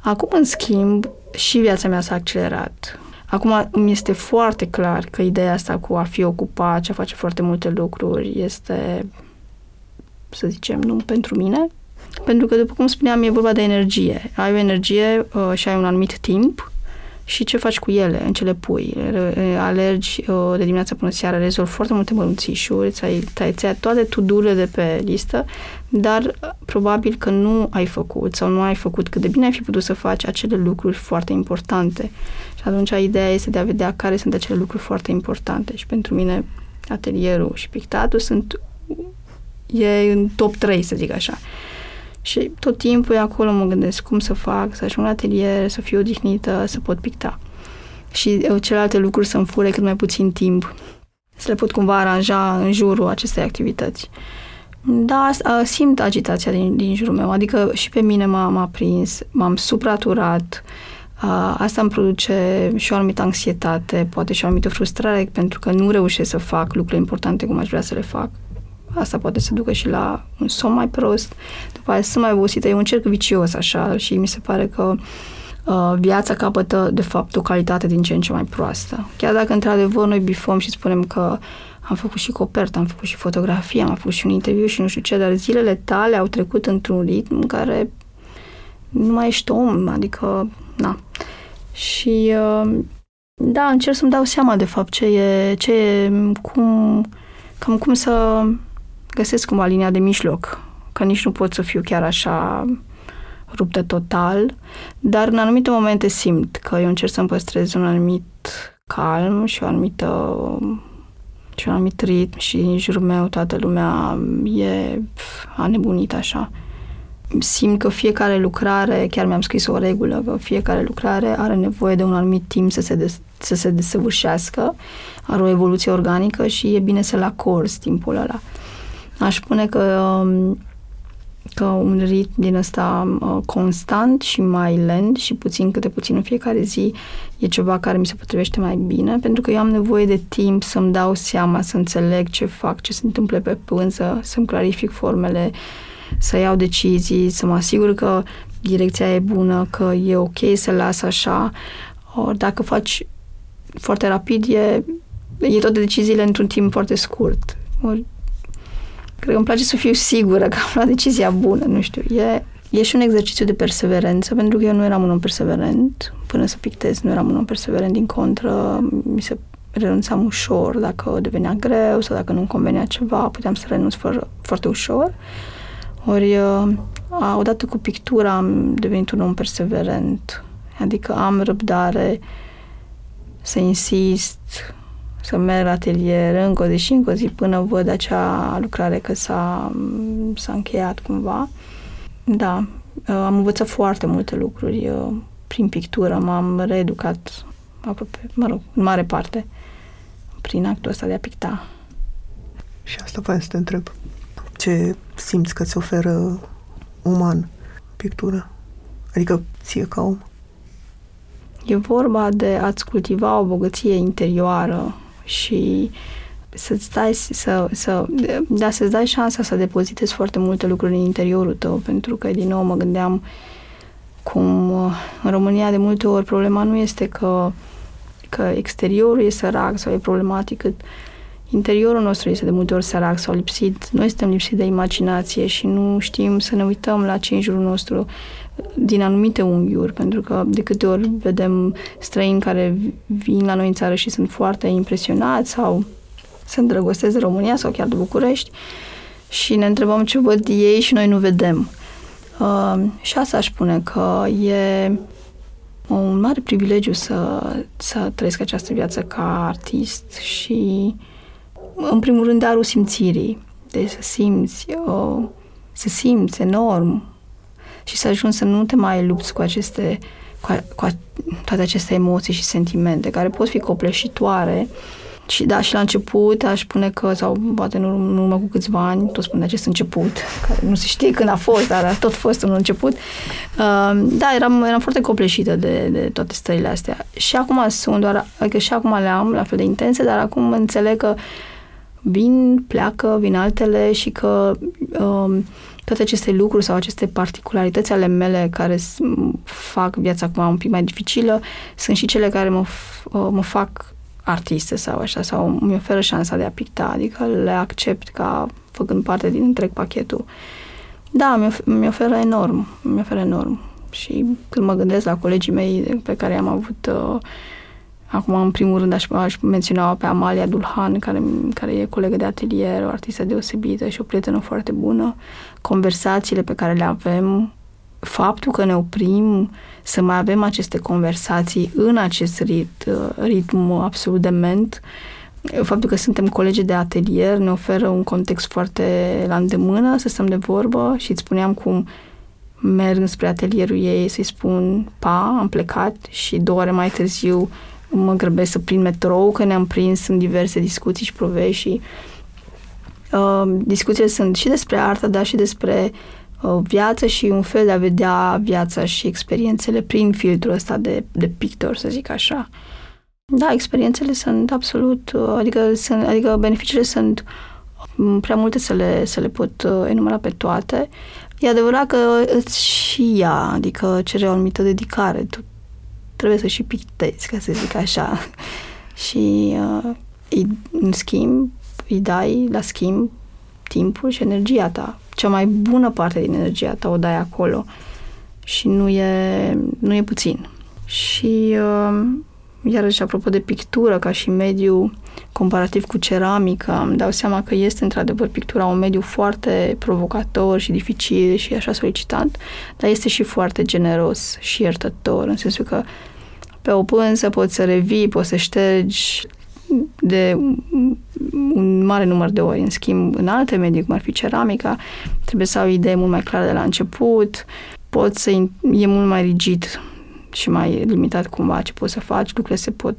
Acum, în schimb, și viața mea s-a accelerat. Acum îmi este foarte clar că ideea asta cu a fi ocupat și a face foarte multe lucruri este, să zicem, nu pentru mine. Pentru că, după cum spuneam, e vorba de energie. Ai o energie uh, și ai un anumit timp și ce faci cu ele, în ce le pui. Alergi uh, de dimineața până seara, rezolvi foarte multe mărunțișuri, ți-ai, ți-ai toate tudurile de pe listă, dar uh, probabil că nu ai făcut sau nu ai făcut cât de bine ai fi putut să faci acele lucruri foarte importante. Și atunci ideea este de a vedea care sunt acele lucruri foarte importante. Și pentru mine atelierul și pictatul sunt e în top 3, să zic așa. Și tot timpul acolo mă gândesc cum să fac, să ajung la atelier, să fiu odihnită, să pot picta. Și uh, celelalte lucruri să-mi fure cât mai puțin timp, să le pot cumva aranja în jurul acestei activități. Da, simt agitația din, din jurul meu, adică și pe mine m-a, m-a prins, m-am supraturat, asta îmi produce și o anumită anxietate, poate și o anumită frustrare, pentru că nu reușesc să fac lucruri importante cum aș vrea să le fac. Asta poate să ducă și la un somn mai prost, după aceea sunt mai obosită, e un cerc vicios așa și mi se pare că uh, viața capătă de fapt o calitate din ce în ce mai proastă. Chiar dacă într-adevăr noi bifăm și spunem că am făcut și copertă, am făcut și fotografie, am făcut și un interviu și nu știu ce, dar zilele tale au trecut într-un ritm în care nu mai ești om, adică, na. Și uh, da, încerc să-mi dau seama de fapt ce e, ce e, cum, cam cum să găsesc cumva linia de mijloc, că nici nu pot să fiu chiar așa ruptă total, dar în anumite momente simt că eu încerc să-mi păstrez un anumit calm și o anumită și un anumit ritm și în jurul meu toată lumea e a nebunit așa. Simt că fiecare lucrare, chiar mi-am scris o regulă, că fiecare lucrare are nevoie de un anumit timp să se, des, să se desăvârșească, are o evoluție organică și e bine să-l acorzi timpul ăla. Aș spune că, um, că un ritm din ăsta uh, constant și mai lent și puțin câte puțin în fiecare zi e ceva care mi se potrivește mai bine, pentru că eu am nevoie de timp să-mi dau seama, să înțeleg ce fac, ce se întâmplă pe pânză, să-mi clarific formele, să iau decizii, să mă asigur că direcția e bună, că e ok să las așa. Ori dacă faci foarte rapid, e, e toate deciziile într-un timp foarte scurt. Ori Cred că îmi place să fiu sigură că am luat decizia bună, nu știu. E, e și un exercițiu de perseverență, pentru că eu nu eram un om perseverent. Până să pictez, nu eram un om perseverent, din contră, mi se renunțam ușor dacă devenea greu sau dacă nu-mi convenea ceva, puteam să renunț fără, foarte ușor. Ori, odată cu pictura am devenit un om perseverent, adică am răbdare să insist, să merg la atelier încă o zi și încă o zi până văd acea lucrare că s-a, s-a încheiat cumva. Da, am învățat foarte multe lucruri prin pictură, m-am reeducat aproape, mă rog, în mare parte prin actul ăsta de a picta. Și asta vreau să te întreb. Ce simți că ți oferă uman pictura? Adică ție ca om? E vorba de a-ți cultiva o bogăție interioară și să-ți dai, să, să, da, să-ți dai șansa să depozitezi foarte multe lucruri în interiorul tău, pentru că, din nou, mă gândeam cum în România de multe ori problema nu este că, că exteriorul e sărac sau e problematic, cât interiorul nostru este de multe ori sărac sau lipsit. Noi suntem lipsiți de imaginație și nu știm să ne uităm la ce în jurul nostru din anumite unghiuri, pentru că de câte ori vedem străini care vin la noi în țară și sunt foarte impresionați sau se îndrăgostesc de România sau chiar de București și ne întrebăm ce văd ei și noi nu vedem. Uh, și asta aș spune că e un mare privilegiu să, să trăiesc această viață ca artist și în primul rând darul simțirii. Deci să simți, uh, să simți enorm și să ajungi să nu te mai lupți cu aceste cu, a, cu a, toate aceste emoții și sentimente care pot fi copleșitoare și da, și la început aș spune că, sau poate în urmă cu câțiva ani, tot spune acest început, care nu se știe când a fost, dar a tot fost un început. Uh, da, eram, eram foarte copleșită de, de toate stările astea. Și acum sunt doar, adică și acum le am la fel de intense, dar acum înțeleg că vin, pleacă, vin altele și că uh, toate aceste lucruri sau aceste particularități ale mele care fac viața acum un pic mai dificilă, sunt și cele care mă, mă fac artiste sau așa, sau mi oferă șansa de a picta, adică le accept ca făcând parte din întreg pachetul. Da, mi, mi oferă enorm, mi oferă enorm. Și când mă gândesc la colegii mei pe care am avut uh, Acum, în primul rând, aș, aș menționa pe Amalia Dulhan, care, care e colegă de atelier, o artistă deosebită și o prietenă foarte bună. Conversațiile pe care le avem, faptul că ne oprim să mai avem aceste conversații în acest rit, ritm absolut dement, faptul că suntem colegi de atelier ne oferă un context foarte la îndemână să stăm de vorbă și îți spuneam cum merg spre atelierul ei să-i spun pa, am plecat și două ore mai târziu mă grăbesc să prind metrou, că ne-am prins în diverse discuții și provești și uh, discuțiile sunt și despre artă, dar și despre uh, viață și un fel de a vedea viața și experiențele prin filtrul ăsta de, de pictor, să zic așa. Da, experiențele sunt absolut, uh, adică, sunt, adică beneficiile sunt um, prea multe să le, să le pot uh, enumera pe toate. E adevărat că îți și ea, adică cere o anumită dedicare. Tu trebuie să și pictezi, ca să zic așa. și uh, îi, în schimb, îi dai la schimb timpul și energia ta. Cea mai bună parte din energia ta o dai acolo și nu e, nu e puțin. Și uh, iarăși apropo de pictură ca și mediu comparativ cu ceramica, îmi dau seama că este într-adevăr pictura un mediu foarte provocator și dificil și așa solicitant, dar este și foarte generos și iertător, în sensul că pe o pânză poți să revii, poți să ștergi de un mare număr de ori. În schimb, în alte medii, cum ar fi ceramica, trebuie să au idee mult mai clare de la început, poți să e mult mai rigid și mai limitat cumva ce poți să faci, lucrurile se pot,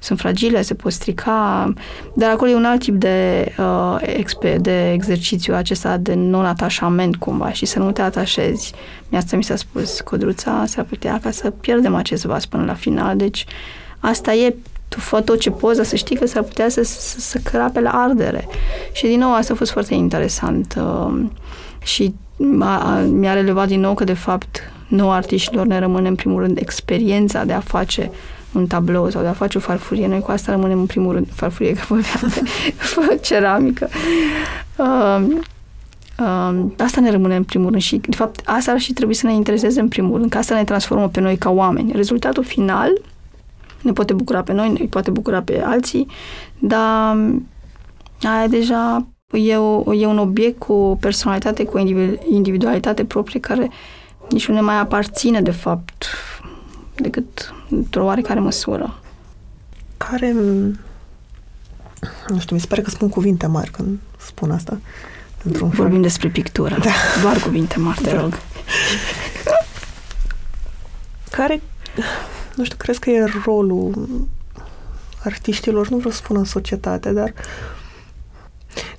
sunt fragile, se pot strica, dar acolo e un alt tip de, uh, de exercițiu acesta de non-atașament cumva și să nu te atașezi. Mi asta mi s-a spus Codruța, s-ar putea ca să pierdem acest vas până la final, deci asta e tu fă tot ce poți, dar să știi că s-ar putea să, să, să crape la ardere. Și din nou asta a fost foarte interesant uh, și a, mi-a relevat din nou că de fapt nouă artiștilor ne rămâne în primul rând experiența de a face un tablou sau de a face o farfurie. Noi cu asta rămânem în primul rând farfurie, că vorbeam de ceramică. Uh, uh, asta ne rămâne în primul rând și, de fapt, asta ar și trebui să ne intereseze în primul rând, că asta ne transformă pe noi ca oameni. Rezultatul final ne poate bucura pe noi, ne poate bucura pe alții, dar aia deja e, o, e un obiect cu o personalitate, cu o individualitate proprie care nici nu ne mai aparține, de fapt, decât într-o oarecare măsură. Care, nu știu, mi se pare că spun cuvinte mari când spun asta. Într-un Vorbim fel. despre pictură. Da. Doar cuvinte mari, te da. rog. Care, nu știu, crezi că e rolul artiștilor, nu vreau să spun în societate, dar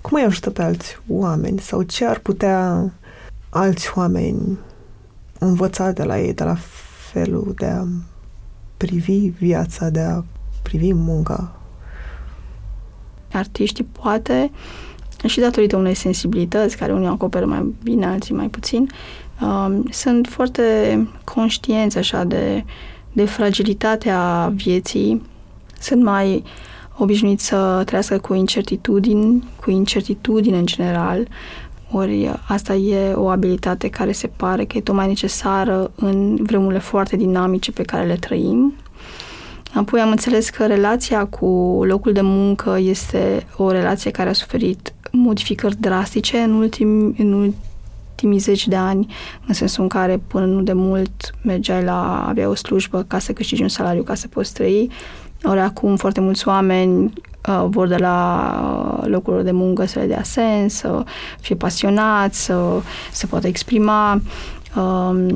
cum îi ajută pe alți oameni sau ce ar putea alți oameni învăța de la ei, de la felul de a privi viața, de a privi munca. Artiștii poate, și datorită unei sensibilități, care unii acoperă mai bine, alții mai puțin, um, sunt foarte conștienți așa de, de fragilitatea vieții, sunt mai obișnuiți să trăiască cu incertitudini, cu incertitudine în general, ori asta e o abilitate care se pare că e tot mai necesară în vremurile foarte dinamice pe care le trăim. Apoi am înțeles că relația cu locul de muncă este o relație care a suferit modificări drastice în, ultim, în ultimii zeci de ani, în sensul în care până nu de mult mergeai la, avea o slujbă ca să câștigi un salariu ca să poți trăi, ori acum foarte mulți oameni uh, vor de la uh, locurile de muncă să le dea sens, să fie pasionați, să se poată exprima, uh,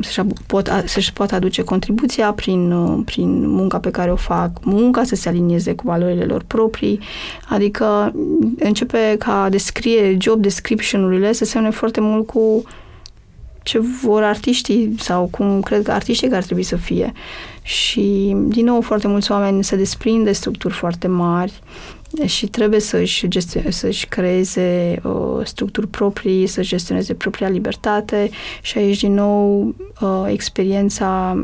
să-și, pot, să-și poată aduce contribuția prin, uh, prin munca pe care o fac, munca să se alinieze cu valorile lor proprii, adică începe ca descrie job description-urile să semne foarte mult cu ce vor artiștii sau cum cred că artiștii că ar trebui să fie. Și, din nou, foarte mulți oameni se desprind de structuri foarte mari și trebuie să-și, gestio- să-și creeze uh, structuri proprii, să gestioneze propria libertate și aici, din nou, uh, experiența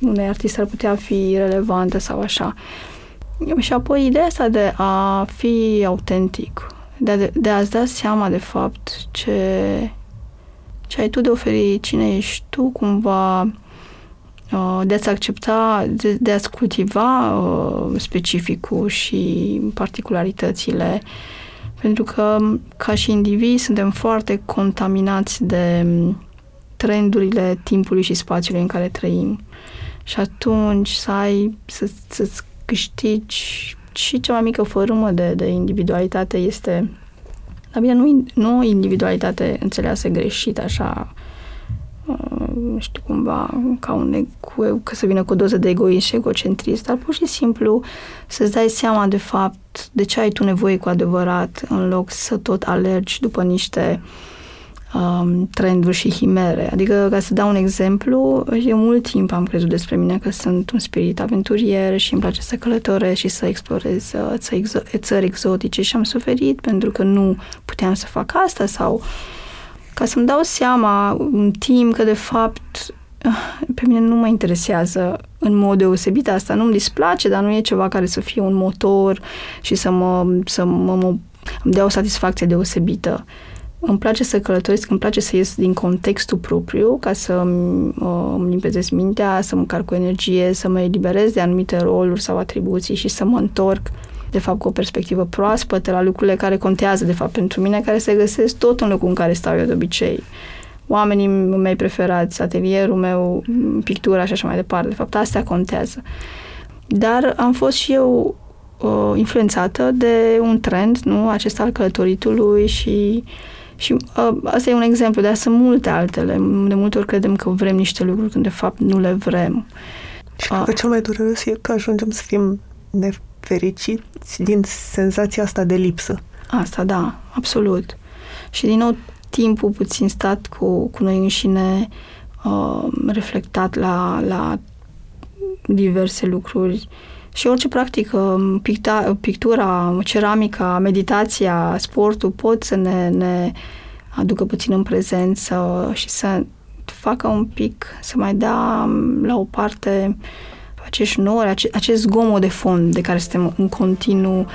unei artiste ar putea fi relevantă sau așa. Și apoi ideea asta de a fi autentic, de, de a-ți da seama de fapt ce, ce ai tu de oferit, cine ești tu, cumva uh, de a-ți accepta, de, de a-ți cultiva uh, specificul și particularitățile, pentru că ca și indivizi suntem foarte contaminați de trendurile timpului și spațiului în care trăim. Și atunci să ai, să, să-ți câștigi și cea mai mică fărâmă de, de individualitate este dar bine, nu, nu individualitate înțeleasă greșit, așa, uh, nu știu, cumva, ca un cu, că să vină cu o doză de egoism și egocentrist, dar pur și simplu să-ți dai seama de fapt de ce ai tu nevoie cu adevărat, în loc să tot alergi după niște uh, um, trenduri și himere. Adică, ca să dau un exemplu, eu mult timp am crezut despre mine că sunt un spirit aventurier și îmi place să călătoresc și să explorez uh, țări, exo- țări exotice și am suferit pentru că nu puteam să fac asta sau ca să-mi dau seama un timp că de fapt uh, pe mine nu mă interesează în mod deosebit asta, nu-mi displace, dar nu e ceva care să fie un motor și să mă, să mă, mă îmi dea o satisfacție deosebită. Îmi place să călătoresc, îmi place să ies din contextul propriu ca să uh, îmi limpezesc mintea, să mă car cu energie, să mă eliberez de anumite roluri sau atribuții și să mă întorc de fapt cu o perspectivă proaspătă la lucrurile care contează de fapt pentru mine, care se găsesc tot în locul în care stau eu de obicei. Oamenii mei preferați, atelierul meu, pictura și așa mai departe. De fapt, astea contează. Dar am fost și eu uh, influențată de un trend, nu? Acesta al călătoritului și uh, și uh, asta e un exemplu, dar sunt multe altele. De multe ori credem că vrem niște lucruri când de fapt nu le vrem. Și cred că cel mai dureros e că ajungem să fim nefericiți din senzația asta de lipsă. Asta, da, absolut. Și din nou, timpul puțin stat cu, cu noi înșine, uh, reflectat la, la diverse lucruri și orice practică, picta, pictura, ceramica, meditația, sportul pot să ne, ne aducă puțin în prezență și să facă un pic, să mai dea la o parte acești nori, ace, acest zgomot de fond de care suntem în continuu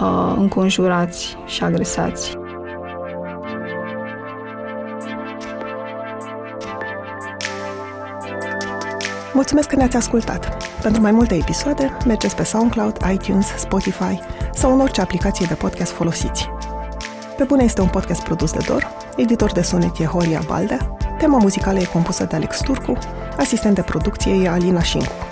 uh, înconjurați și agresați. Mulțumesc că ne-ați ascultat! Pentru mai multe episoade, mergeți pe SoundCloud, iTunes, Spotify sau în orice aplicație de podcast folosiți. Pe bune este un podcast produs de Dor, editor de sonet e Horia Baldea, tema muzicală e compusă de Alex Turcu, asistent de producție e Alina Șincu.